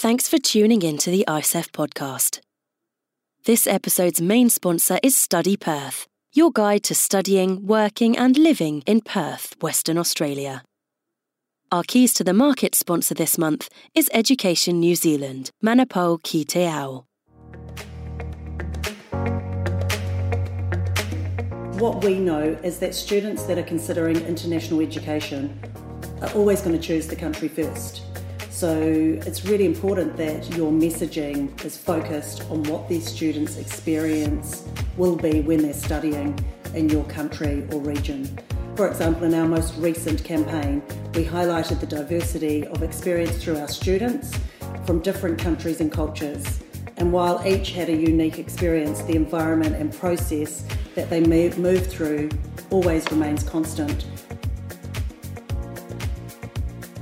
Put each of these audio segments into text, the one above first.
Thanks for tuning in to the ICEF podcast. This episode's main sponsor is Study Perth, your guide to studying, working, and living in Perth, Western Australia. Our Keys to the Market sponsor this month is Education New Zealand, Manapou Ki Te Ao. What we know is that students that are considering international education are always going to choose the country first. So it's really important that your messaging is focused on what these students' experience will be when they're studying in your country or region. For example, in our most recent campaign, we highlighted the diversity of experience through our students from different countries and cultures. And while each had a unique experience, the environment and process that they move through always remains constant.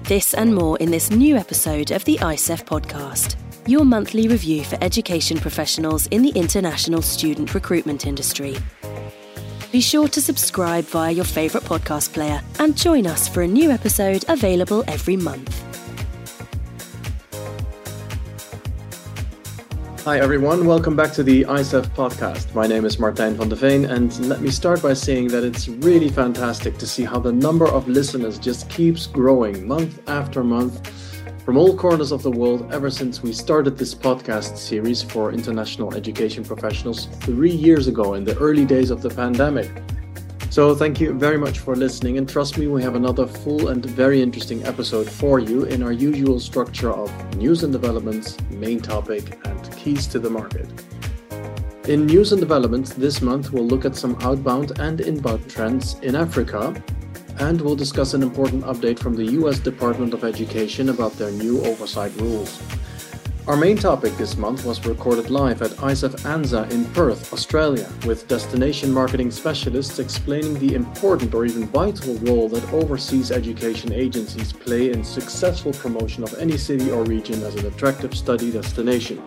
This and more in this new episode of the ICEF podcast, your monthly review for education professionals in the international student recruitment industry. Be sure to subscribe via your favourite podcast player and join us for a new episode available every month. Hi everyone, welcome back to the ICEF podcast. My name is Martijn van de Veen, and let me start by saying that it's really fantastic to see how the number of listeners just keeps growing month after month from all corners of the world ever since we started this podcast series for international education professionals three years ago in the early days of the pandemic. So, thank you very much for listening, and trust me, we have another full and very interesting episode for you in our usual structure of news and developments, main topic, and to the market. In news and developments this month, we'll look at some outbound and inbound trends in Africa, and we'll discuss an important update from the US Department of Education about their new oversight rules. Our main topic this month was recorded live at ICEF ANZA in Perth, Australia, with destination marketing specialists explaining the important or even vital role that overseas education agencies play in successful promotion of any city or region as an attractive study destination.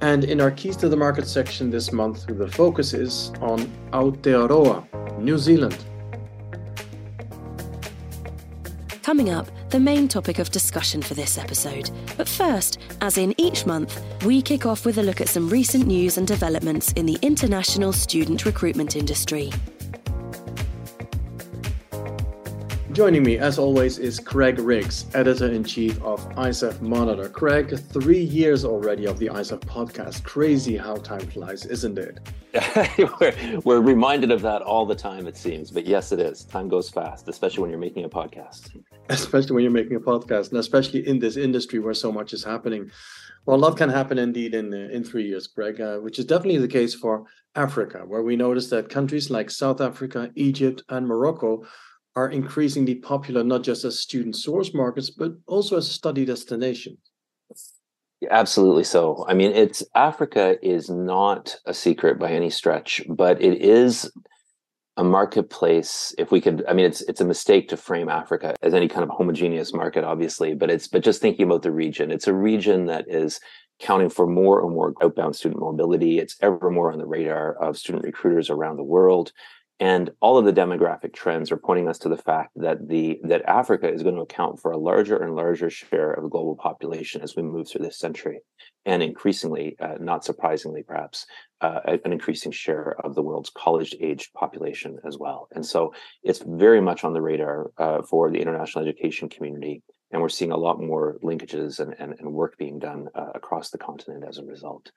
And in our Keys to the Market section this month, the focus is on Aotearoa, New Zealand. Coming up, the main topic of discussion for this episode. But first, as in each month, we kick off with a look at some recent news and developments in the international student recruitment industry. Joining me, as always, is Craig Riggs, editor in chief of ICEF Monitor. Craig, three years already of the ICEF podcast. Crazy how time flies, isn't it? we're, we're reminded of that all the time, it seems. But yes, it is. Time goes fast, especially when you're making a podcast. Especially when you're making a podcast, and especially in this industry where so much is happening. Well, a lot can happen indeed in uh, in three years, Craig, uh, which is definitely the case for Africa, where we notice that countries like South Africa, Egypt, and Morocco are increasingly popular not just as student source markets, but also as study destinations Absolutely so. I mean, it's Africa is not a secret by any stretch, but it is a marketplace. If we could, I mean, it's it's a mistake to frame Africa as any kind of homogeneous market, obviously, but it's but just thinking about the region, it's a region that is counting for more and more outbound student mobility. It's ever more on the radar of student recruiters around the world. And all of the demographic trends are pointing us to the fact that the that Africa is going to account for a larger and larger share of the global population as we move through this century, and increasingly, uh, not surprisingly, perhaps, uh, an increasing share of the world's college-aged population as well. And so, it's very much on the radar uh, for the international education community, and we're seeing a lot more linkages and, and, and work being done uh, across the continent as a result.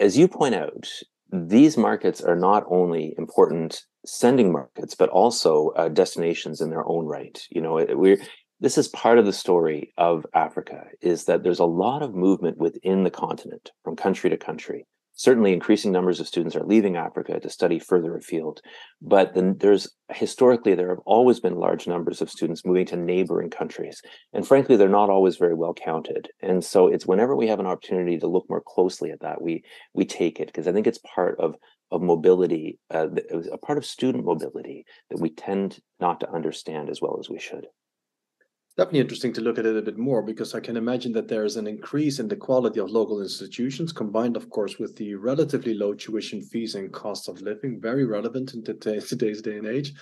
As you point out, these markets are not only important sending markets, but also uh, destinations in their own right. You know, we're this is part of the story of Africa is that there's a lot of movement within the continent from country to country certainly increasing numbers of students are leaving Africa to study further afield. But then there's historically, there have always been large numbers of students moving to neighboring countries. And frankly, they're not always very well counted. And so it's whenever we have an opportunity to look more closely at that, we we take it because I think it's part of of mobility, uh, a part of student mobility that we tend not to understand as well as we should definitely interesting to look at it a bit more because I can imagine that there is an increase in the quality of local institutions, combined, of course, with the relatively low tuition fees and cost of living, very relevant in today's day and age.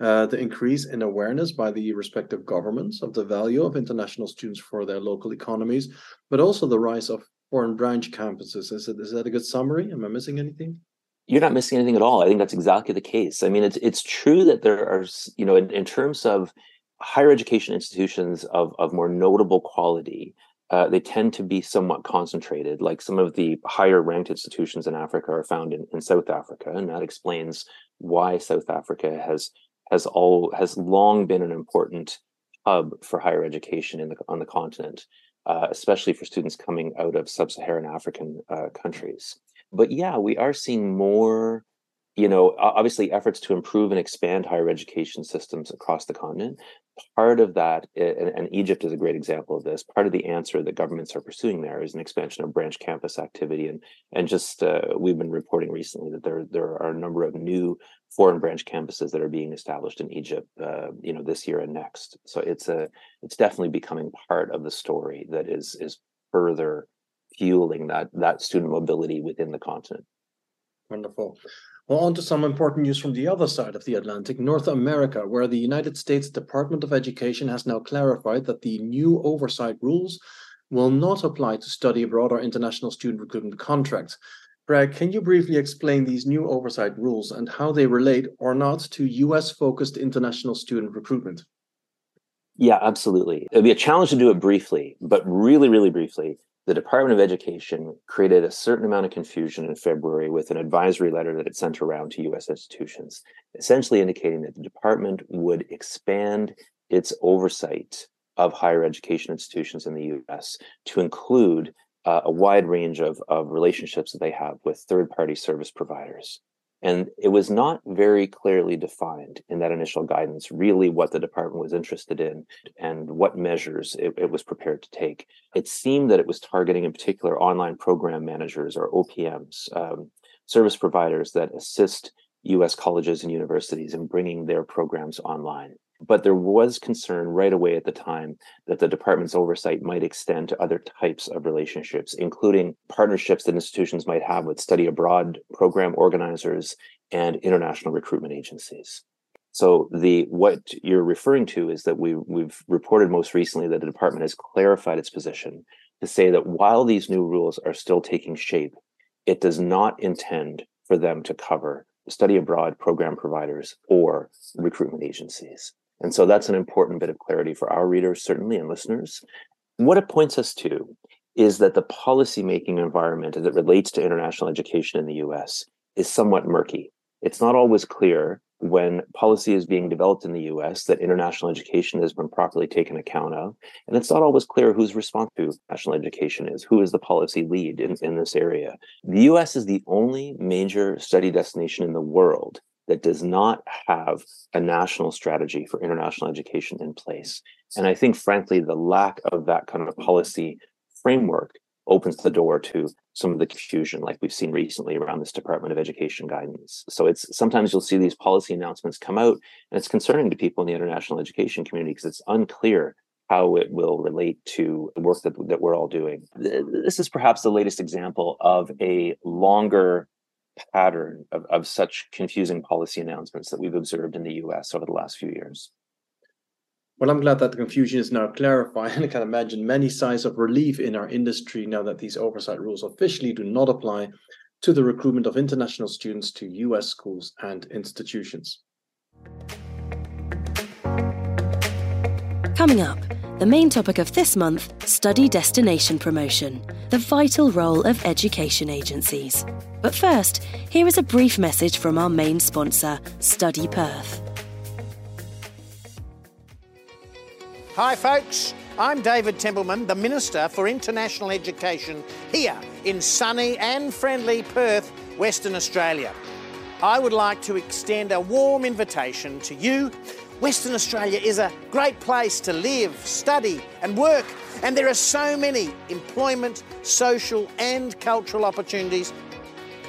uh, the increase in awareness by the respective governments of the value of international students for their local economies, but also the rise of foreign branch campuses. Is, it, is that a good summary? Am I missing anything? You're not missing anything at all. I think that's exactly the case. I mean, it's it's true that there are, you know, in, in terms of higher education institutions of of more notable quality, uh, they tend to be somewhat concentrated. Like some of the higher ranked institutions in Africa are found in, in South Africa, and that explains why South Africa has has all has long been an important hub for higher education in the on the continent, uh, especially for students coming out of sub-Saharan African uh, countries. But yeah, we are seeing more you know, obviously efforts to improve and expand higher education systems across the continent. Part of that, and, and, Egypt is a great example of this. Part of the answer that governments are pursuing there is an expansion of branch campus activity, and and just uh, we've been reporting recently that there there are a number of new foreign branch campuses that are being established in Egypt, uh, you know, this year and next. So it's a it's definitely becoming part of the story that is is further fueling that that student mobility within the continent. Wonderful. Well, on to some important news from the other side of the Atlantic, North America, where the United States Department of Education has now clarified that the new oversight rules will not apply to study abroad or international student recruitment contracts. Craig, can you briefly explain these new oversight rules and how they relate or not to US focused international student recruitment? Yeah, absolutely. It'd be a challenge to do it briefly, but really, really briefly the Department of Education created a certain amount of confusion in February with an advisory letter that it sent around to US institutions, essentially indicating that the department would expand its oversight of higher education institutions in the US to include uh, a wide range of, of relationships that they have with third party service providers. And it was not very clearly defined in that initial guidance, really what the department was interested in and what measures it, it, was prepared to take. It seemed that it was targeting, in particular, online program managers or OPMs, um, service providers that assist US colleges and universities in bringing their programs online. But there was concern right away at the time that the department's oversight might extend to other types of relationships, including partnerships that institutions might have with study abroad program organizers and international recruitment agencies. So the what you're referring to is that we we've reported most recently that the department has clarified its position to say that while these new rules are still taking shape, it does not intend for them to cover study abroad program providers or recruitment agencies. And so that's an important bit of clarity for our readers, certainly, and listeners. What it points us to is that the policymaking environment as it relates to international education in the US is somewhat murky. It's not always clear when policy is being developed in the US that international education has been properly taken account of. And it's not always clear whose responsible to national education is, who is the policy lead in, in this area. The US is the only major study destination in the world that does not have a national strategy for international education in place. And I think, frankly, the lack of that kind of policy framework opens the door to some of the confusion like we've seen recently around this department of education guidance so it's sometimes you'll see these policy announcements come out and it's concerning to people in the international education community because it's unclear how it will relate to the work that, that we're all doing this is perhaps the latest example of a longer pattern of, of such confusing policy announcements that we've observed in the US over the last few years. Well, I'm glad that the confusion is now clarified, and I can imagine many sighs of relief in our industry now that these oversight rules officially do not apply to the recruitment of international students to US schools and institutions. Coming up, the main topic of this month study destination promotion, the vital role of education agencies. But first, here is a brief message from our main sponsor, Study Perth. Hi, folks. I'm David Templeman, the Minister for International Education here in sunny and friendly Perth, Western Australia. I would like to extend a warm invitation to you Western Australia is a great place to live, study, and work, and there are so many employment, social, and cultural opportunities.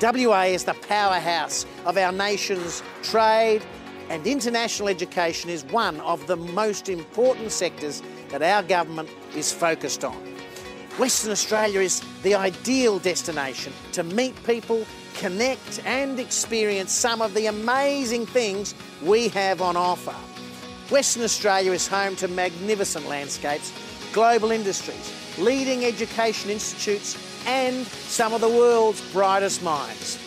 WA is the powerhouse of our nation's trade, and international education is one of the most important sectors that our government is focused on. Western Australia is the ideal destination to meet people, connect, and experience some of the amazing things we have on offer. Western Australia is home to magnificent landscapes, global industries, leading education institutes, and some of the world's brightest minds.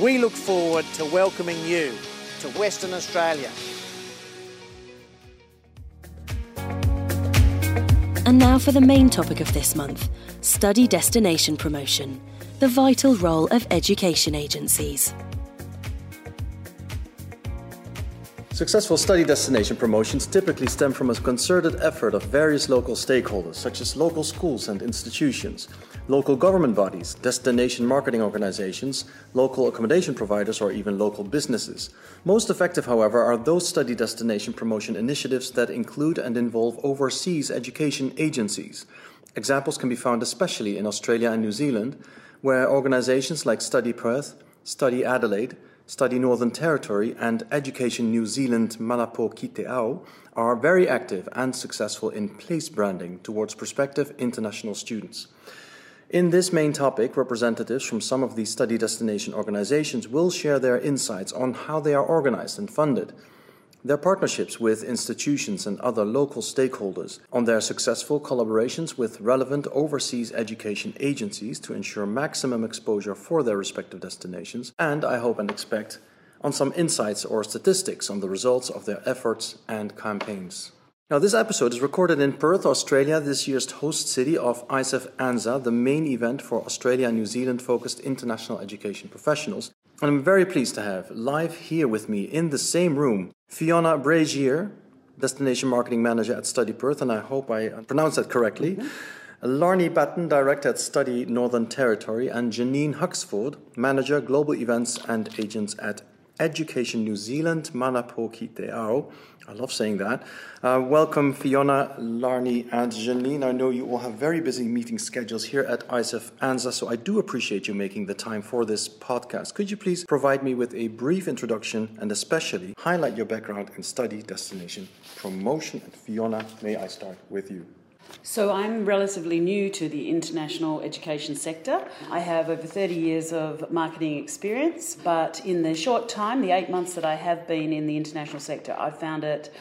We look forward to welcoming you to Western Australia. And now for the main topic of this month study destination promotion, the vital role of education agencies. Successful study destination promotions typically stem from a concerted effort of various local stakeholders, such as local schools and institutions, local government bodies, destination marketing organizations, local accommodation providers, or even local businesses. Most effective, however, are those study destination promotion initiatives that include and involve overseas education agencies. Examples can be found especially in Australia and New Zealand, where organizations like Study Perth, Study Adelaide, Study Northern Territory, and Education New Zealand Manapou Kiteao are very active and successful in place branding towards prospective international students. In this main topic, representatives from some of these study destination organizations will share their insights on how they are organized and funded, their partnerships with institutions and other local stakeholders, on their successful collaborations with relevant overseas education agencies to ensure maximum exposure for their respective destinations, and I hope and expect on some insights or statistics on the results of their efforts and campaigns. Now, this episode is recorded in Perth, Australia, this year's host city of ICEF ANZA, the main event for Australia and New Zealand focused international education professionals. And I'm very pleased to have live here with me in the same room Fiona Brazier, Destination Marketing Manager at Study Perth, and I hope I pronounced that correctly. Mm-hmm. Larnie Batten, Director at Study Northern Territory, and Janine Huxford, Manager Global Events and Agents at Education New Zealand, Manapou Kiteao. I love saying that. Uh, welcome, Fiona, Larnie, and Janine. I know you all have very busy meeting schedules here at ICEF ANZA, so I do appreciate you making the time for this podcast. Could you please provide me with a brief introduction and especially highlight your background in study destination promotion? And Fiona, may I start with you? So, I'm relatively new to the international education sector. I have over 30 years of marketing experience, but in the short time, the eight months that I have been in the international sector, I've found it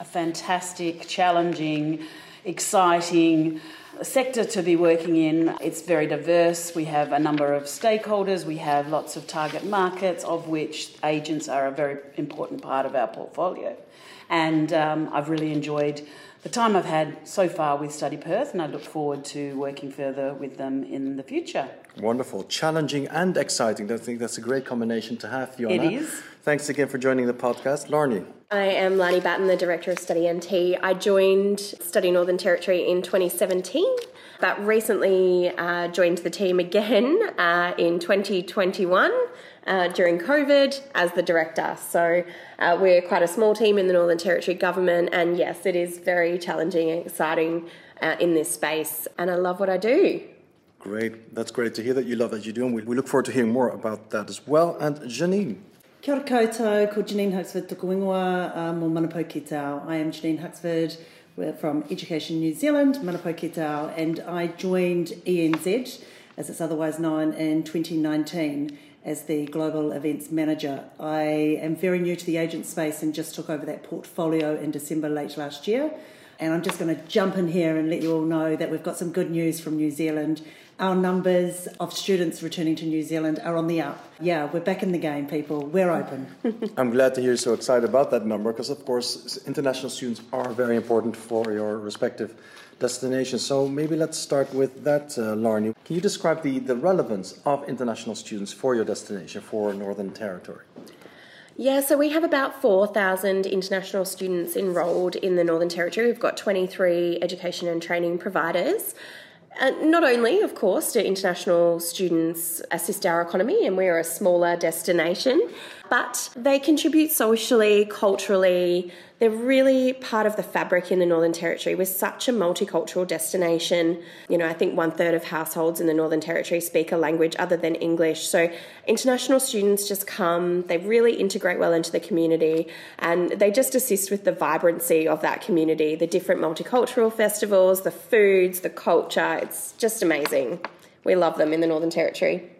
a fantastic, challenging, exciting sector to be working in. It's very diverse. We have a number of stakeholders, we have lots of target markets, of which agents are a very important part of our portfolio. And um, I've really enjoyed the time I've had so far with Study Perth, and I look forward to working further with them in the future. Wonderful, challenging and exciting. I think that's a great combination to have, Fiona. It is. Thanks again for joining the podcast. Larnie. I am Larnie Batten, the Director of Study NT. I joined Study Northern Territory in 2017, but recently uh, joined the team again uh, in 2021 uh, during COVID as the director. So uh, we're quite a small team in the Northern Territory government, and yes, it is very challenging and exciting uh, in this space, and I love what I do. Great, that's great to hear that you love what you do, and we, we look forward to hearing more about that as well. And Janine. Kia ora koutou, ko Janine Huxford tuku ingoa um, o Manapou Ki I am Janine Huxford we're from Education New Zealand, Manapou Ki and I joined ENZ, as it's otherwise known, in 2019 as the Global Events Manager. I am very new to the agent space and just took over that portfolio in December late last year. And I'm just going to jump in here and let you all know that we've got some good news from New Zealand. Our numbers of students returning to New Zealand are on the up. Yeah, we're back in the game, people. We're open. I'm glad to hear you're so excited about that number because, of course, international students are very important for your respective destinations. So maybe let's start with that, uh, Larnie. Can you describe the, the relevance of international students for your destination, for Northern Territory? Yeah, so we have about 4,000 international students enrolled in the Northern Territory. We've got 23 education and training providers. Uh, not only, of course, do international students assist our economy, and we're a smaller destination, but they contribute socially, culturally. They're really part of the fabric in the Northern Territory. We're such a multicultural destination. You know, I think one third of households in the Northern Territory speak a language other than English. So international students just come, they really integrate well into the community, and they just assist with the vibrancy of that community, the different multicultural festivals, the foods, the culture. It's just amazing. We love them in the Northern Territory.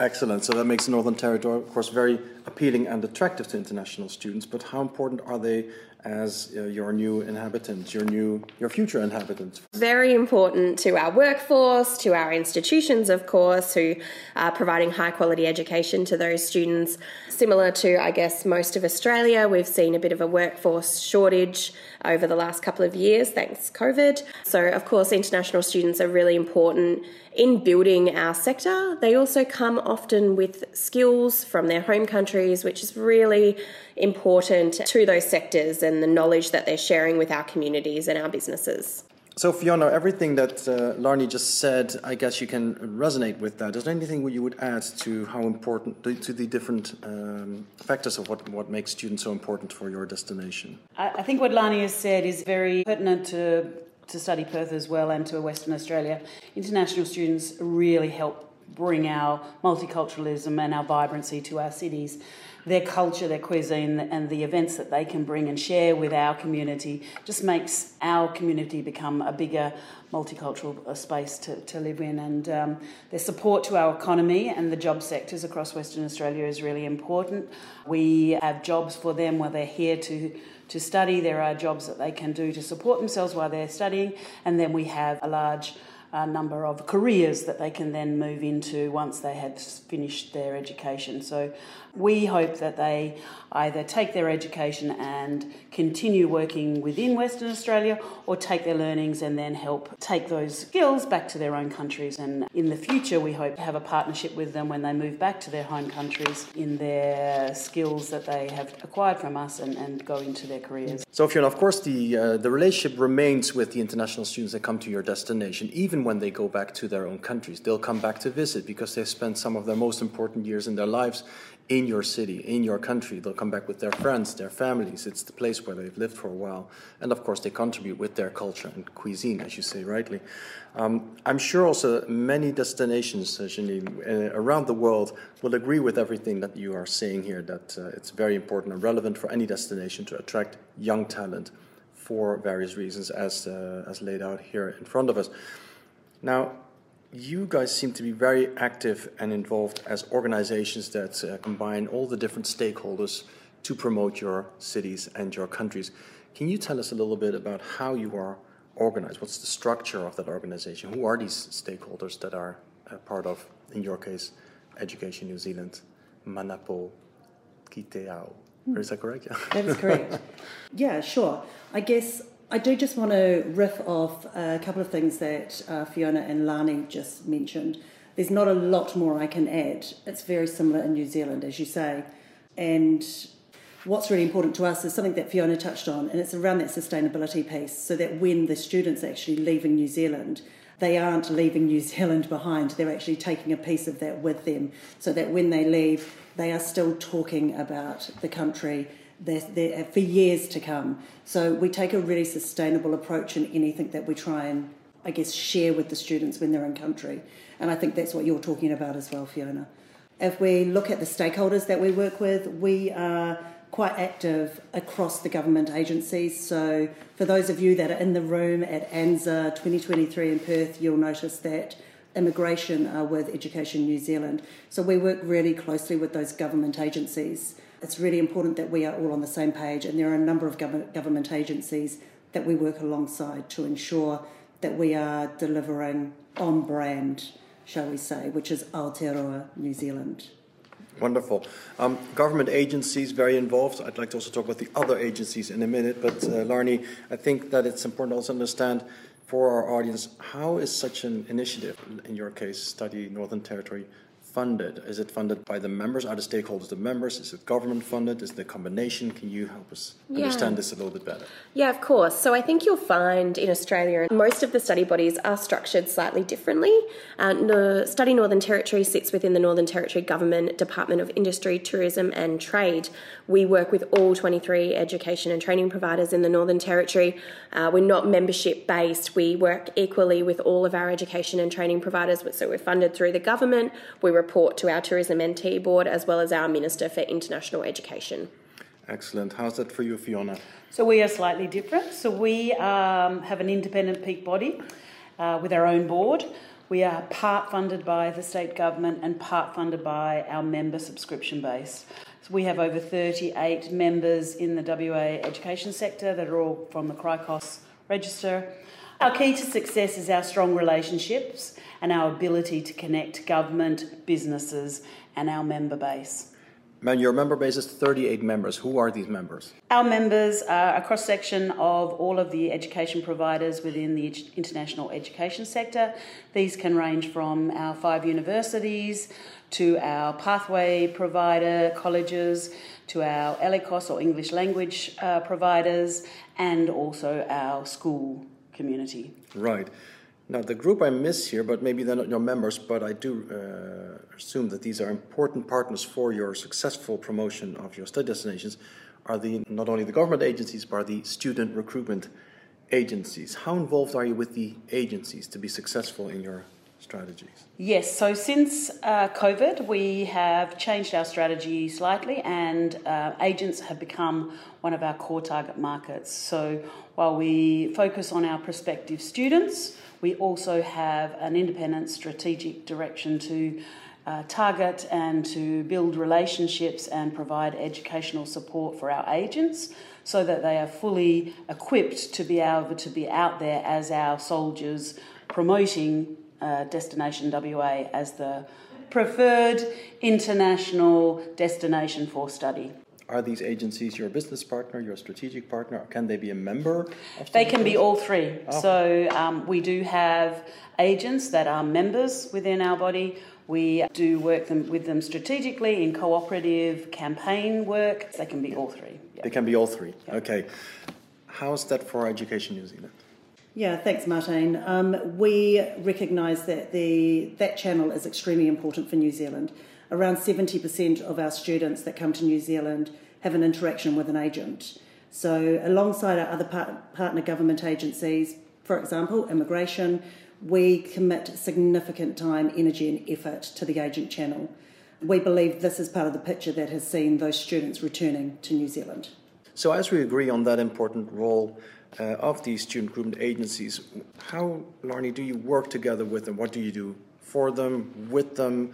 Excellent. So that makes the Northern Territory, of course, very appealing and attractive to international students. But how important are they as uh, your new inhabitants, your new, your future inhabitants? Very important to our workforce, to our institutions, of course, who are providing high quality education to those students. Similar to, I guess, most of Australia, we've seen a bit of a workforce shortage over the last couple of years, thanks COVID. So, of course, international students are really important in building our sector. They also come often with skills from their home countries, which is really important to those sectors and the knowledge that they're sharing with our communities and our businesses. So, Fiona, everything that uh, Larnie just said, I guess you can resonate with that. Is there anything you would add to how important, to the different um, factors of what, what makes students so important for your destination? I think what Larnie has said is very pertinent to to study Perth as well and to Western Australia. International students really help bring our multiculturalism and our vibrancy to our cities. Their culture, their cuisine, and the events that they can bring and share with our community just makes our community become a bigger multicultural uh, space to, to live in. And um, their support to our economy and the job sectors across Western Australia is really important. We have jobs for them while they're here to to study. There are jobs that they can do to support themselves while they're studying, and then we have a large uh, number of careers that they can then move into once they have finished their education. So we hope that they either take their education and continue working within Western Australia or take their learnings and then help take those skills back to their own countries. And in the future, we hope to have a partnership with them when they move back to their home countries in their skills that they have acquired from us and, and go into their careers. So, Fiona, of course, the, uh, the relationship remains with the international students that come to your destination, even when they go back to their own countries. They'll come back to visit because they've spent some of their most important years in their lives in your city, in your country. They'll come back with their friends, their families. It's the place where they've lived for a while. And of course, they contribute with their culture and cuisine, as you say rightly. Um, I'm sure also many destinations, Janine, uh, around the world will agree with everything that you are saying here that uh, it's very important and relevant for any destination to attract young talent for various reasons, as, uh, as laid out here in front of us. Now, you guys seem to be very active and involved as organizations that uh, combine all the different stakeholders to promote your cities and your countries. Can you tell us a little bit about how you are organized? What's the structure of that organization? Who are these stakeholders that are uh, part of, in your case, Education New Zealand, Manapou, Kiteao? Is that correct? Yeah. That is correct. yeah, sure. I guess I do just want to riff off a couple of things that uh, Fiona and Larnie just mentioned. There's not a lot more I can add. It's very similar in New Zealand, as you say. And what's really important to us is something that Fiona touched on, and it's around that sustainability piece, so that when the students are actually leaving New Zealand, they aren't leaving New Zealand behind. They're actually taking a piece of that with them, so that when they leave, they are still talking about the country for years to come. So we take a really sustainable approach in anything that we try and, I guess, share with the students when they're in country. And I think that's what you're talking about as well, Fiona. If we look at the stakeholders that we work with, we are quite active across the government agencies. So for those of you that are in the room at ANZA 2023 in Perth, you'll notice that immigration are with Education New Zealand. So we work really closely with those government agencies it's really important that we are all on the same page, and there are a number of government agencies that we work alongside to ensure that we are delivering on brand, shall we say, which is Aotearoa New Zealand. Wonderful. Um, government agencies very involved. I'd like to also talk about the other agencies in a minute, but uh, Larnie, I think that it's important to also understand for our audience how is such an initiative, in your case, Study Northern Territory, funded? Is it funded by the members? Are the stakeholders the members? Is it government funded? Is it a combination? Can you help us yeah. understand this a little bit better? Yeah, of course. So I think you'll find in Australia, most of the study bodies are structured slightly differently. Uh, Study Northern Territory sits within the Northern Territory Government Department of Industry, Tourism and Trade. We work with all 23 education and training providers in the Northern Territory. Uh, we're not membership based. We work equally with all of our education and training providers. So we're funded through the government. We report to our Tourism NT Board as well as our Minister for International Education. Excellent. How's that for you, Fiona? So we are slightly different. So we um, have an independent peak body uh, with our own board. We are part funded by the state government and part funded by our member subscription base. So we have over 38 members in the WA education sector that are all from the CRICOS register. Our key to success is our strong relationships and our ability to connect government, businesses, and our member base. Man, your member base is 38 members. Who are these members? Our members are a cross section of all of the education providers within the international education sector. These can range from our five universities to our pathway provider colleges to our ELICOS or English language uh, providers and also our school community. Right. Now, the group I miss here, but maybe they're not your members, but I do uh, assume that these are important partners for your successful promotion of your study destinations, are the not only the government agencies, but the student recruitment agencies. How involved are you with the agencies to be successful in your strategies? Yes, so since uh, COVID, we have changed our strategy slightly, and uh, agents have become one of our core target markets. So while we focus on our prospective students, we also have an independent strategic direction to uh, target and to build relationships and provide educational support for our agents so that they are fully equipped to be able to be out there as our soldiers promoting uh, Destination WA as the preferred international destination for study. Are these agencies your business partner, your strategic partner? Can they be a member? they can be all three. Oh. So um, we do have agents that are members within our body. We do work them, with them strategically in cooperative campaign work. They can be all three. They can be all three. Okay. How's that for Education New Zealand? Yeah, thanks, Martijn. Um, we recognise that the that channel is extremely important for New Zealand around 70% of our students that come to New Zealand have an interaction with an agent. So, alongside our other part- partner government agencies, for example, immigration, we commit significant time, energy, and effort to the agent channel. We believe this is part of the picture that has seen those students returning to New Zealand. So, as we agree on that important role uh, of these student recruitment agencies, how, Larnie, do you work together with them? What do you do for them, with them?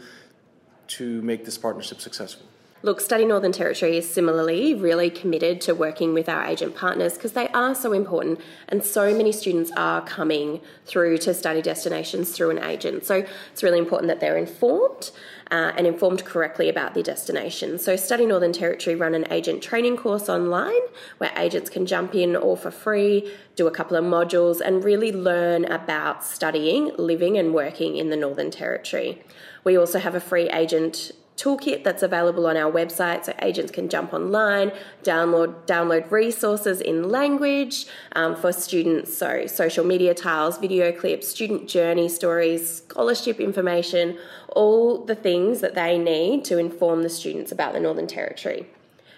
To make this partnership successful? Look, Study Northern Territory is similarly really committed to working with our agent partners because they are so important and so many students are coming through to study destinations through an agent. So it's really important that they're informed uh, and informed correctly about their destination. So Study Northern Territory run an agent training course online where agents can jump in all for free, do a couple of modules and really learn about studying, living and working in the Northern Territory. We also have a free agent toolkit that's available on our website so agents can jump online download download resources in language um, for students so social media tiles video clips student journey stories scholarship information all the things that they need to inform the students about the northern territory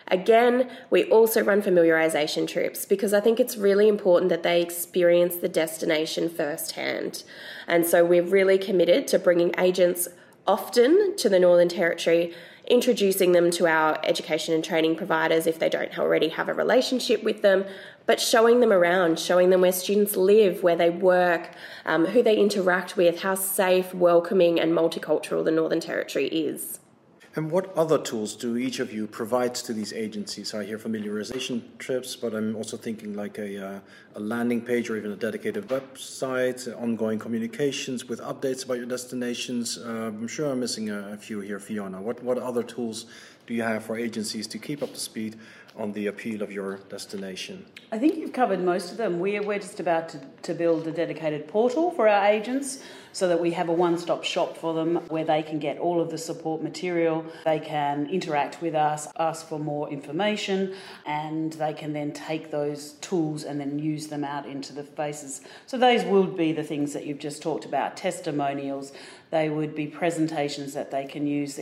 Again, we also run familiarisation trips because I think it's really important that they experience the destination firsthand. And so we're really committed to bringing agents often to the Northern Territory, introducing them to our education and training providers if they don't already have a relationship with them, but showing them around, showing them where students live, where they work, um, who they interact with, how safe, welcoming, and multicultural the Northern Territory is. And what other tools do each of you provide to these agencies? I hear familiarization trips, but I'm also thinking like a, uh, a landing page or even a dedicated website, ongoing communications with updates about your destinations. Uh, I'm sure I'm missing a, a, few here, Fiona. What, what other tools do you have for agencies to keep up to speed on the appeal of your destination? I think you've covered most of them. We're, we're just about to, to build a dedicated portal for our agents so that we have a one stop shop for them where they can get all of the support material, they can interact with us, ask for more information, and they can then take those tools and then use them out into the faces. So, those would be the things that you've just talked about testimonials, they would be presentations that they can use,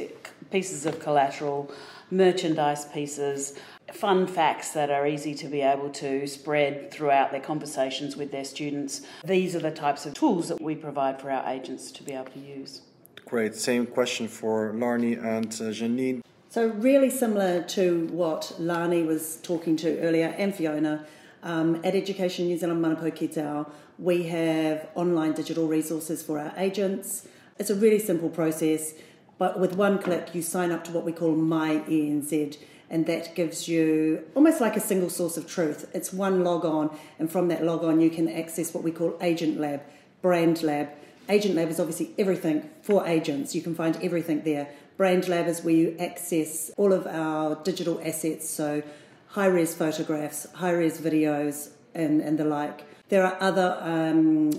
pieces of collateral, merchandise pieces fun facts that are easy to be able to spread throughout their conversations with their students. These are the types of tools that we provide for our agents to be able to use. Great. Same question for Larnie and uh, Janine. So, really similar to what Larnie was talking to earlier and Fiona, um, at Education New Zealand Manapou Ki Tao, we have online digital resources for our agents. It's a really simple process, but with one click, you sign up to what we call My ENZ and that gives you almost like a single source of truth. It's one log on, and from that log on, you can access what we call Agent Lab, Brand Lab. Agent Lab is obviously everything for agents. You can find everything there. Brand Lab is where you access all of our digital assets, so high res photographs, high res videos, and, and the like. There are other um,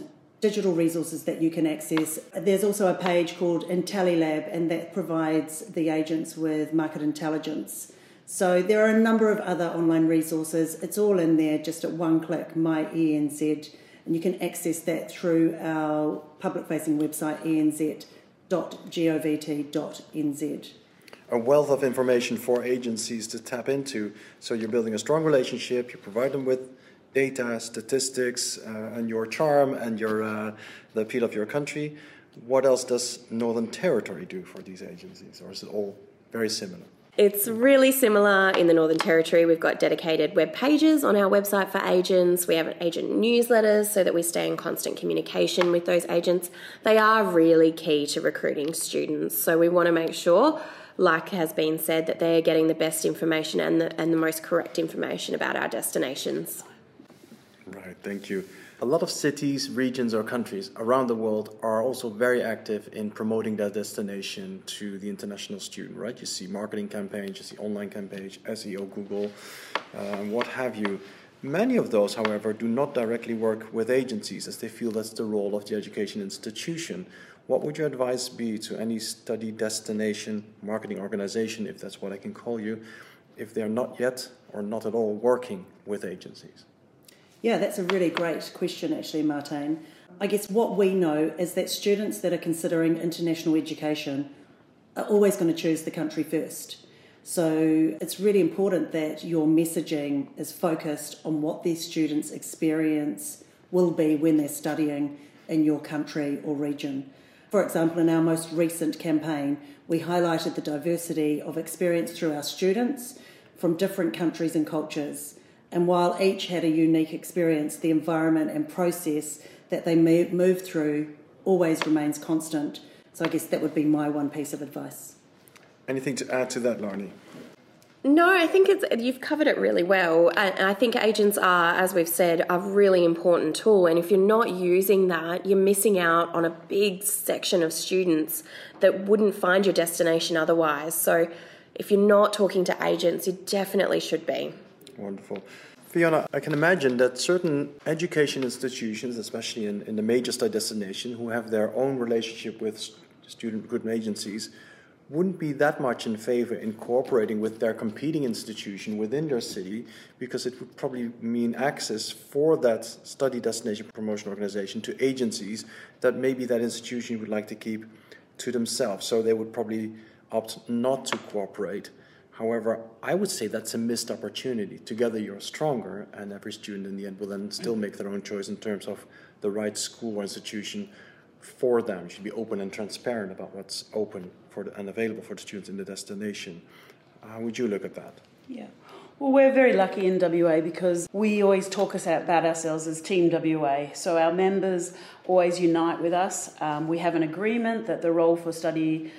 digital resources that you can access. There's also a page called IntelliLab, and that provides the agents with market intelligence. So there are a number of other online resources. It's all in there just at one click, my ENZ, and you can access that through our public facing website, enz.govt.nz. A wealth of information for agencies to tap into. So you're building a strong relationship, you provide them with data, statistics, uh, and your charm and your, uh, the appeal of your country. What else does Northern Territory do for these agencies, or is it all very similar? It's really similar in the Northern Territory. We've got dedicated web pages on our website for agents. We have agent newsletters so that we stay in constant communication with those agents. They are really key to recruiting students. So we want to make sure, like has been said, that they're getting the best information and the, and the most correct information about our destinations. Right, thank you. A lot of cities, regions, or countries around the world are also very active in promoting their destination to the international student, right? You see marketing campaigns, you see online campaigns, SEO, Google, uh, what have you. Many of those, however, do not directly work with agencies as they feel that's the role of the education institution. What would your advice be to any study destination marketing organization, if that's what I can call you, if they're not yet or not at all working with agencies? Yeah, that's a really great question, actually, Martijn. I guess what we know is that students that are considering international education are always going to choose the country first. So it's really important that your messaging is focused on what these students' experience will be when they're studying in your country or region. For example, in our most recent campaign, we highlighted the diversity of experience through our students from different countries and cultures. And while each had a unique experience, the environment and process that they move through always remains constant. So I guess that would be my one piece of advice. Anything to add to that, Larnie? No, I think it's you've covered it really well. And I think agents are, as we've said, a really important tool. And if you're not using that, you're missing out on a big section of students that wouldn't find your destination otherwise. So if you're not talking to agents, you definitely should be. Wonderful. Fiona, I can imagine that certain education institutions, especially in, in the major study destination, who have their own relationship with student recruitment agencies, wouldn't be that much in favor in cooperating with their competing institution within their city because it would probably mean access for that study destination promotion organization to agencies that maybe that institution would like to keep to themselves. So they would probably opt not to cooperate. However, I would say that's a missed opportunity. Together you're stronger, and every student in the end will then still make their own choice in terms of the right school or institution for them. You should be open and transparent about what's open for the, and available for the students in the destination. How would you look at that? Yeah. Well, we're very lucky in WA because we always talk about ourselves as Team WA. So our members always unite with us. Um, we have an agreement that the role for Study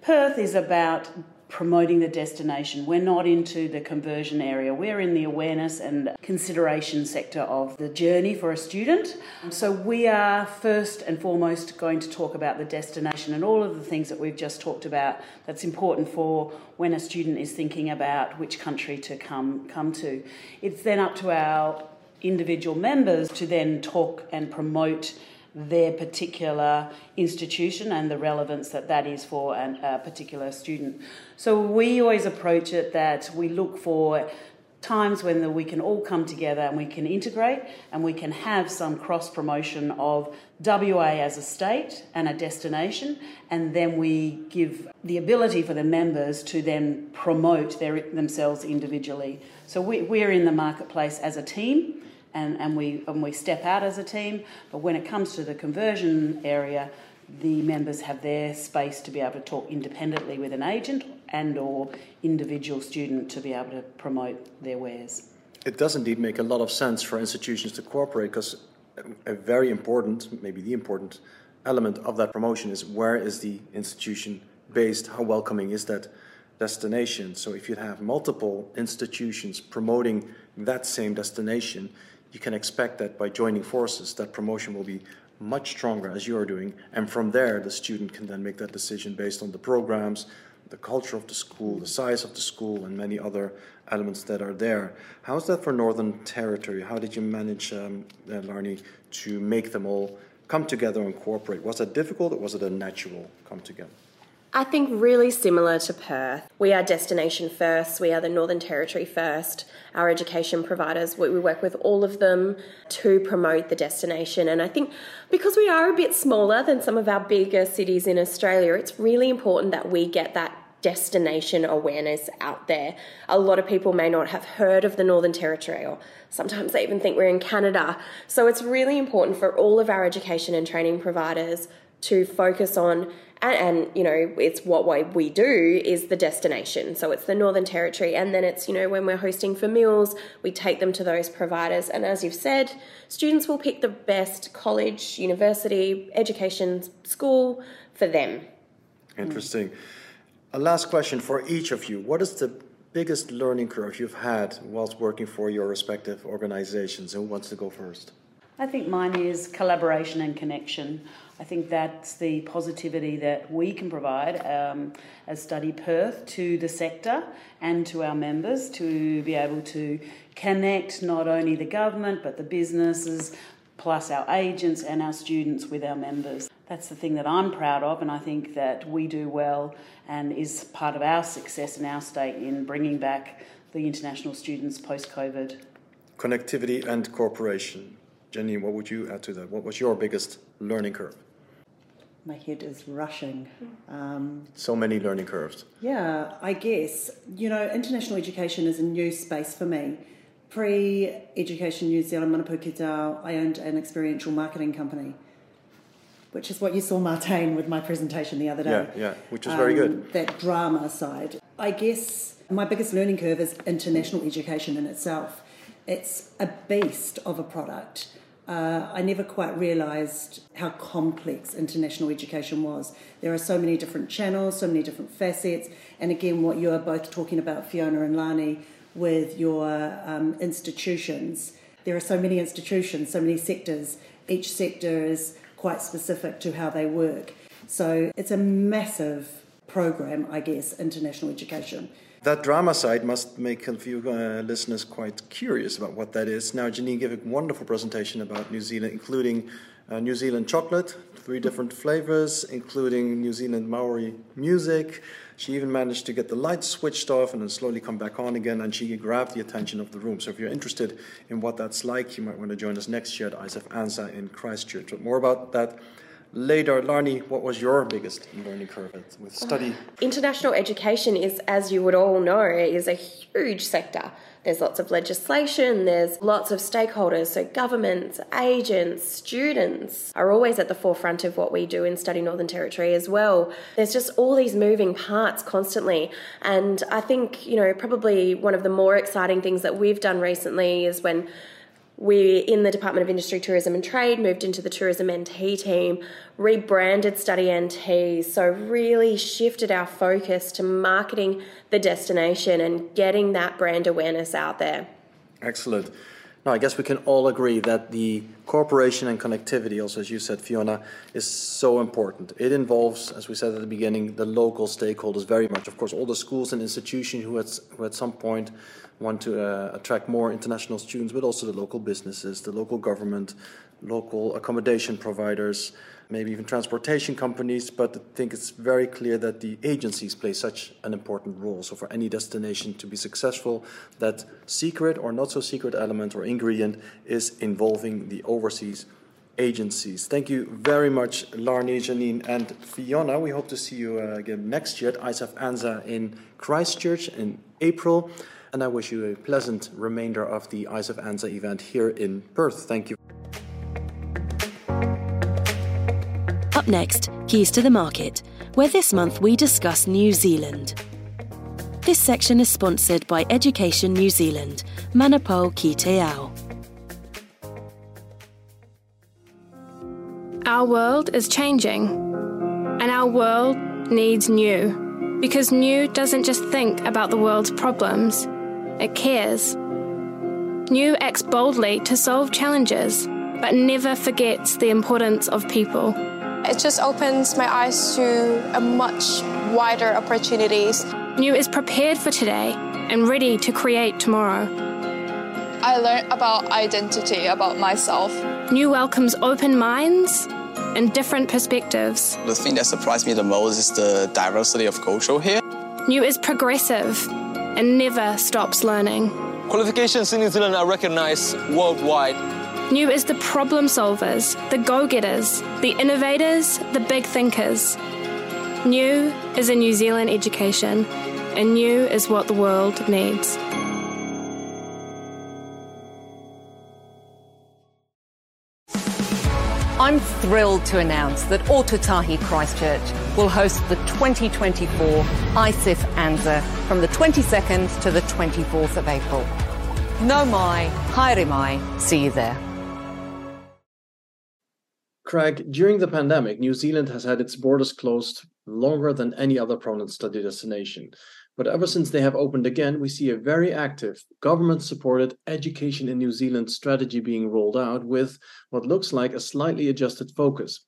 Perth is about promoting the destination. We're not into the conversion area. We're in the awareness and consideration sector of the journey for a student. So we are first and foremost going to talk about the destination and all of the things that we've just talked about that's important for when a student is thinking about which country to come come to. It's then up to our individual members to then talk and promote their particular institution and the relevance that that is for an, a particular student. So we always approach it that we look for times when the, we can all come together and we can integrate and we can have some cross promotion of WA as a state and a destination, and then we give the ability for the members to then promote their, themselves individually. So we, we're in the marketplace as a team and, and, we, and we step out as a team. But when it comes to the conversion area, the members have their space to be able to talk independently with an agent and or individual student to be able to promote their wares. It does indeed make a lot of sense for institutions to cooperate because a very important, maybe the important element of that promotion is where is the institution based, how welcoming is that destination. So if you have multiple institutions promoting that same destination, you can expect that by joining forces, that promotion will be much stronger as you are doing. And from there, the student can then make that decision based on the programs, the culture of the school, the size of the school, and many other elements that are there. How's that for Northern Territory? How did you manage, um, uh, Larnie, to make them all come together and cooperate? Was that difficult or was it a natural come together? I think really similar to Perth. We are destination first, we are the Northern Territory first. Our education providers, we work with all of them to promote the destination. And I think because we are a bit smaller than some of our bigger cities in Australia, it's really important that we get that destination awareness out there. A lot of people may not have heard of the Northern Territory, or sometimes they even think we're in Canada. So it's really important for all of our education and training providers to focus on and, and, you know it's what we do is the destination. So it's the northern territory and then it's you know when we're hosting famils we take them to those providers. And as you've said students will pick the best college university education school for them. Interesting. A last question for each of you. What is the biggest learning curve you've had whilst working for your respective organizations and who wants to go first? I think mine is collaboration and connection. I think that's the positivity that we can provide um, as Study Perth to the sector and to our members to be able to connect not only the government but the businesses, plus our agents and our students with our members. That's the thing that I'm proud of, and I think that we do well and is part of our success in our state in bringing back the international students post COVID. Connectivity and cooperation. Jenny, what would you add to that? What was your biggest learning curve? My head is rushing. Um, so many learning curves. Yeah, I guess. You know, international education is a new space for me. Pre Education New Zealand Manapou ki te Ao, I owned an experiential marketing company, which is what you saw Martine with my presentation the other day. Yeah, yeah, which is um, very good. That drama side. I guess my biggest learning curve is international education in itself. It's a beast of a product uh, I never quite realised how complex international education was. There are so many different channels, so many different facets, and again, what you are both talking about, Fiona and Larnie, with your um, institutions. There are so many institutions, so many sectors. Each sector is quite specific to how they work. So it's a massive program, I guess, international education. That drama side must make a few uh, listeners quite curious about what that is. Now, Janine gave a wonderful presentation about New Zealand, including uh, New Zealand chocolate, three different flavors, including New Zealand Maori music. She even managed to get the lights switched off and then slowly come back on again, and she grabbed the attention of the room. So, if you're interested in what that's like, you might want to join us next year at ICEF ANZA in Christchurch. But more about that later, Larnie, what was your biggest learning curve with study? International education is, as you would all know, is a huge sector. There's lots of legislation, there's lots of stakeholders, so governments, agents, students are always at the forefront of what we do in Study Northern Territory as well. There's just all these moving parts constantly. And I think, you know, probably one of the more exciting things that we've done recently is when we, in the Department of Industry, Tourism and Trade, moved into the Tourism NT team, rebranded Study NT, so really shifted our focus to marketing the destination and getting that brand awareness out there. Excellent. Now, I guess we can all agree that the cooperation and connectivity, also as you said, Fiona, is so important. It involves, as we said at the beginning, the local stakeholders very much. Of course, all the schools and institutions who at, who at some point want to uh, attract more international students, but also the local businesses, the local government, local accommodation providers, maybe even transportation companies. But I think it's very clear that the agencies play such an important role. So, for any destination to be successful, that secret or not so secret element or ingredient is involving the overseas agencies. Thank you very much, Larnie, Janine, and Fiona. We hope to see you uh, again next year at ICEF ANZA in Christchurch in April and I wish you a pleasant remainder of the ICEF ANZA event here in Perth. Thank you. Up next, Keys to the Market, where this month we discuss New Zealand. This section is sponsored by Education New Zealand, Manapou Ki Te Ao. Our world is changing, and our world needs new. Because new doesn't just think about the world's problems, it cares. New acts boldly to solve challenges, but never forgets the importance of people. It just opens my eyes to a much wider opportunities. New is prepared for today and ready to create tomorrow. I learned about identity, about myself. New welcomes open minds and different perspectives. The thing that surprised me the most is the diversity of culture here. New is progressive and never stops learning. Qualifications in New Zealand are recognized worldwide. New is the problem solvers, the go getters, the innovators, the big thinkers. New is a New Zealand education, and new is what the world needs. I'm thrilled to announce that Ōtautahi Christchurch will host the 2024 ICEF ANZA from the 22nd to the 24th of April. Nau mai, haere mai, see you there. Craig, during the pandemic, New Zealand has had its borders closed longer than any other prominent study destination. But ever since they have opened again, we see a very active government supported education in New Zealand strategy being rolled out with what looks like a slightly adjusted focus.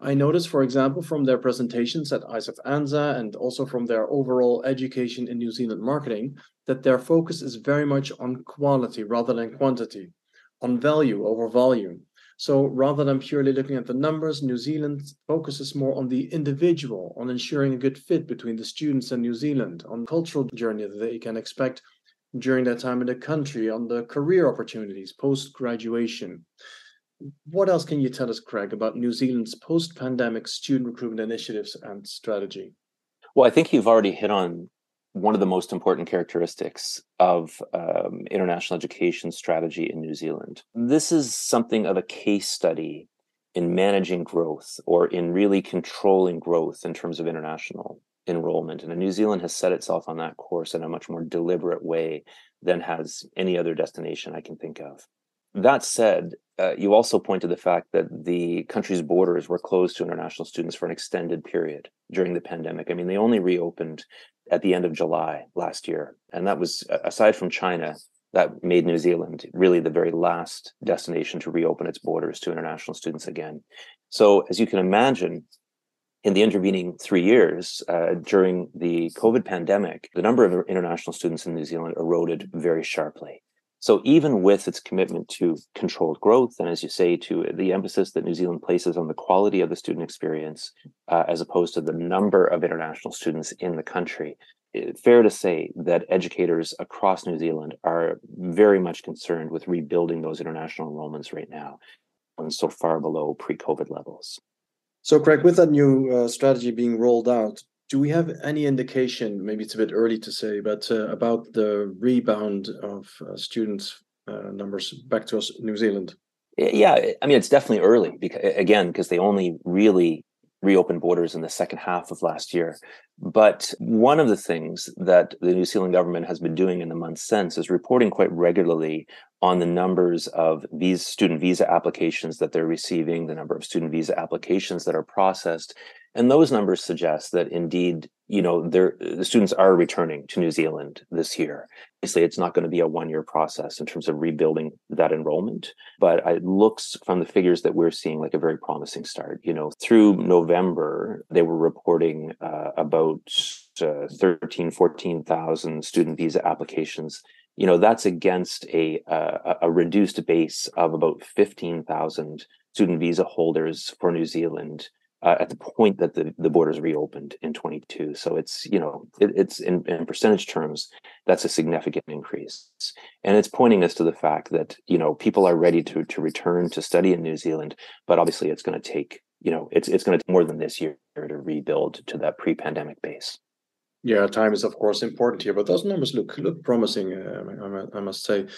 I noticed, for example, from their presentations at ICEF ANZA and also from their overall education in New Zealand marketing, that their focus is very much on quality rather than quantity, on value over volume. So rather than purely looking at the numbers, New Zealand focuses more on the individual, on ensuring a good fit between the students and New Zealand, on cultural journey that they can expect during their time in the country, on the career opportunities post graduation. What else can you tell us, Craig, about New Zealand's post pandemic student recruitment initiatives and strategy? Well, I think you've already hit on one of the most important characteristics of um, international education strategy in New Zealand. This is something of a case study in managing growth or in really controlling growth in terms of international enrollment. And New Zealand has set itself on that course in a much more deliberate way than has any other destination I can think of. That said, uh, you also point to the fact that the country's borders were closed to international students for an extended period during the pandemic. I mean, they only reopened at the end of July last year. And that was, aside from China, that made New Zealand really the very last destination to reopen its borders to international students again. So, as you can imagine, in the intervening three years uh, during the COVID pandemic, the number of international students in New Zealand eroded very sharply. So even with its commitment to controlled growth, and as you say, to the emphasis that New Zealand places on the quality of the student experience, uh, as opposed to the number of international students in the country, fair to say that educators across New Zealand are very much concerned with rebuilding those international enrollments right now, and so far below pre-COVID levels. So, Craig, with that new uh, strategy being rolled out, do we have any indication, maybe it's a bit early to say, but uh, about the rebound of uh, students uh, numbers back to us, New Zealand? Yeah, I mean, it's definitely early because again, because they only really reopened borders in the second half of last year. But one of the things that the New Zealand government has been doing in the months since is reporting quite regularly on the numbers of these student visa applications that they're receiving, the number of student visa applications that are processed, and those numbers suggest that indeed, you know, the students are returning to New Zealand this year. Obviously, it's not going to be a one-year process in terms of rebuilding that enrollment, but it looks from the figures that we're seeing like a very promising start. You know, through November, they were reporting uh, about uh, 13, 14,000 student visa applications you know that's against a a, a reduced base of about 15,000 student visa holders for New Zealand uh, at the point that the, the borders reopened in 22. So it's, you know, it, it's in, in percentage terms, that's a significant increase. And it's pointing us to the fact that, you know, people are ready to, to return to study in New Zealand, but obviously it's going to take, you know, it's, it's going to take more than this year to rebuild to that pre-pandemic base. Yeah, time is of course important here, but those numbers look look promising. Uh, I, I, must say,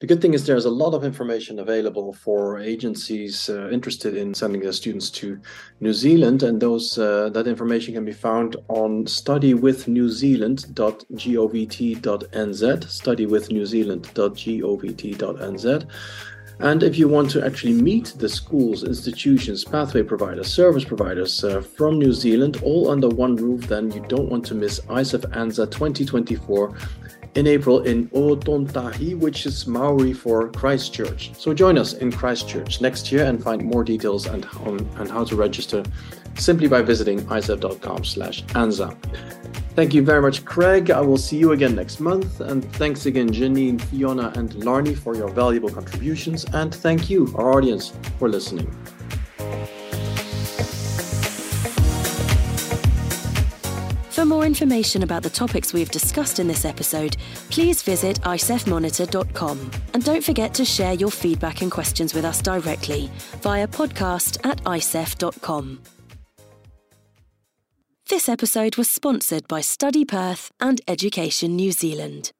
the good thing is there's a lot of information available for agencies uh, interested in sending their students to New Zealand, and those uh, that information can be found on studywithnewzealand.govt.nz, studywithnewzealand.govt.nz. And if you want to actually meet the schools, institutions, pathway providers, service providers uh, from New Zealand all under one roof, then you don't want to miss ICEF ANZA 2024 in April in Ōtautahi, which is Maori for Christchurch. So join us in Christchurch next year and find more details and how, and how to register simply by visiting icef.com slash anza. Thank you very much, Craig. I will see you again next month. And thanks again, Janine, Fiona, and Larnie for your valuable contributions. And thank you, our audience, for listening. For more information about the topics we've discussed in this episode, please visit icefmonitor.com. And don't forget to share your feedback and questions with us directly via podcast at icef.com. This episode was sponsored by Study Perth and Education New Zealand.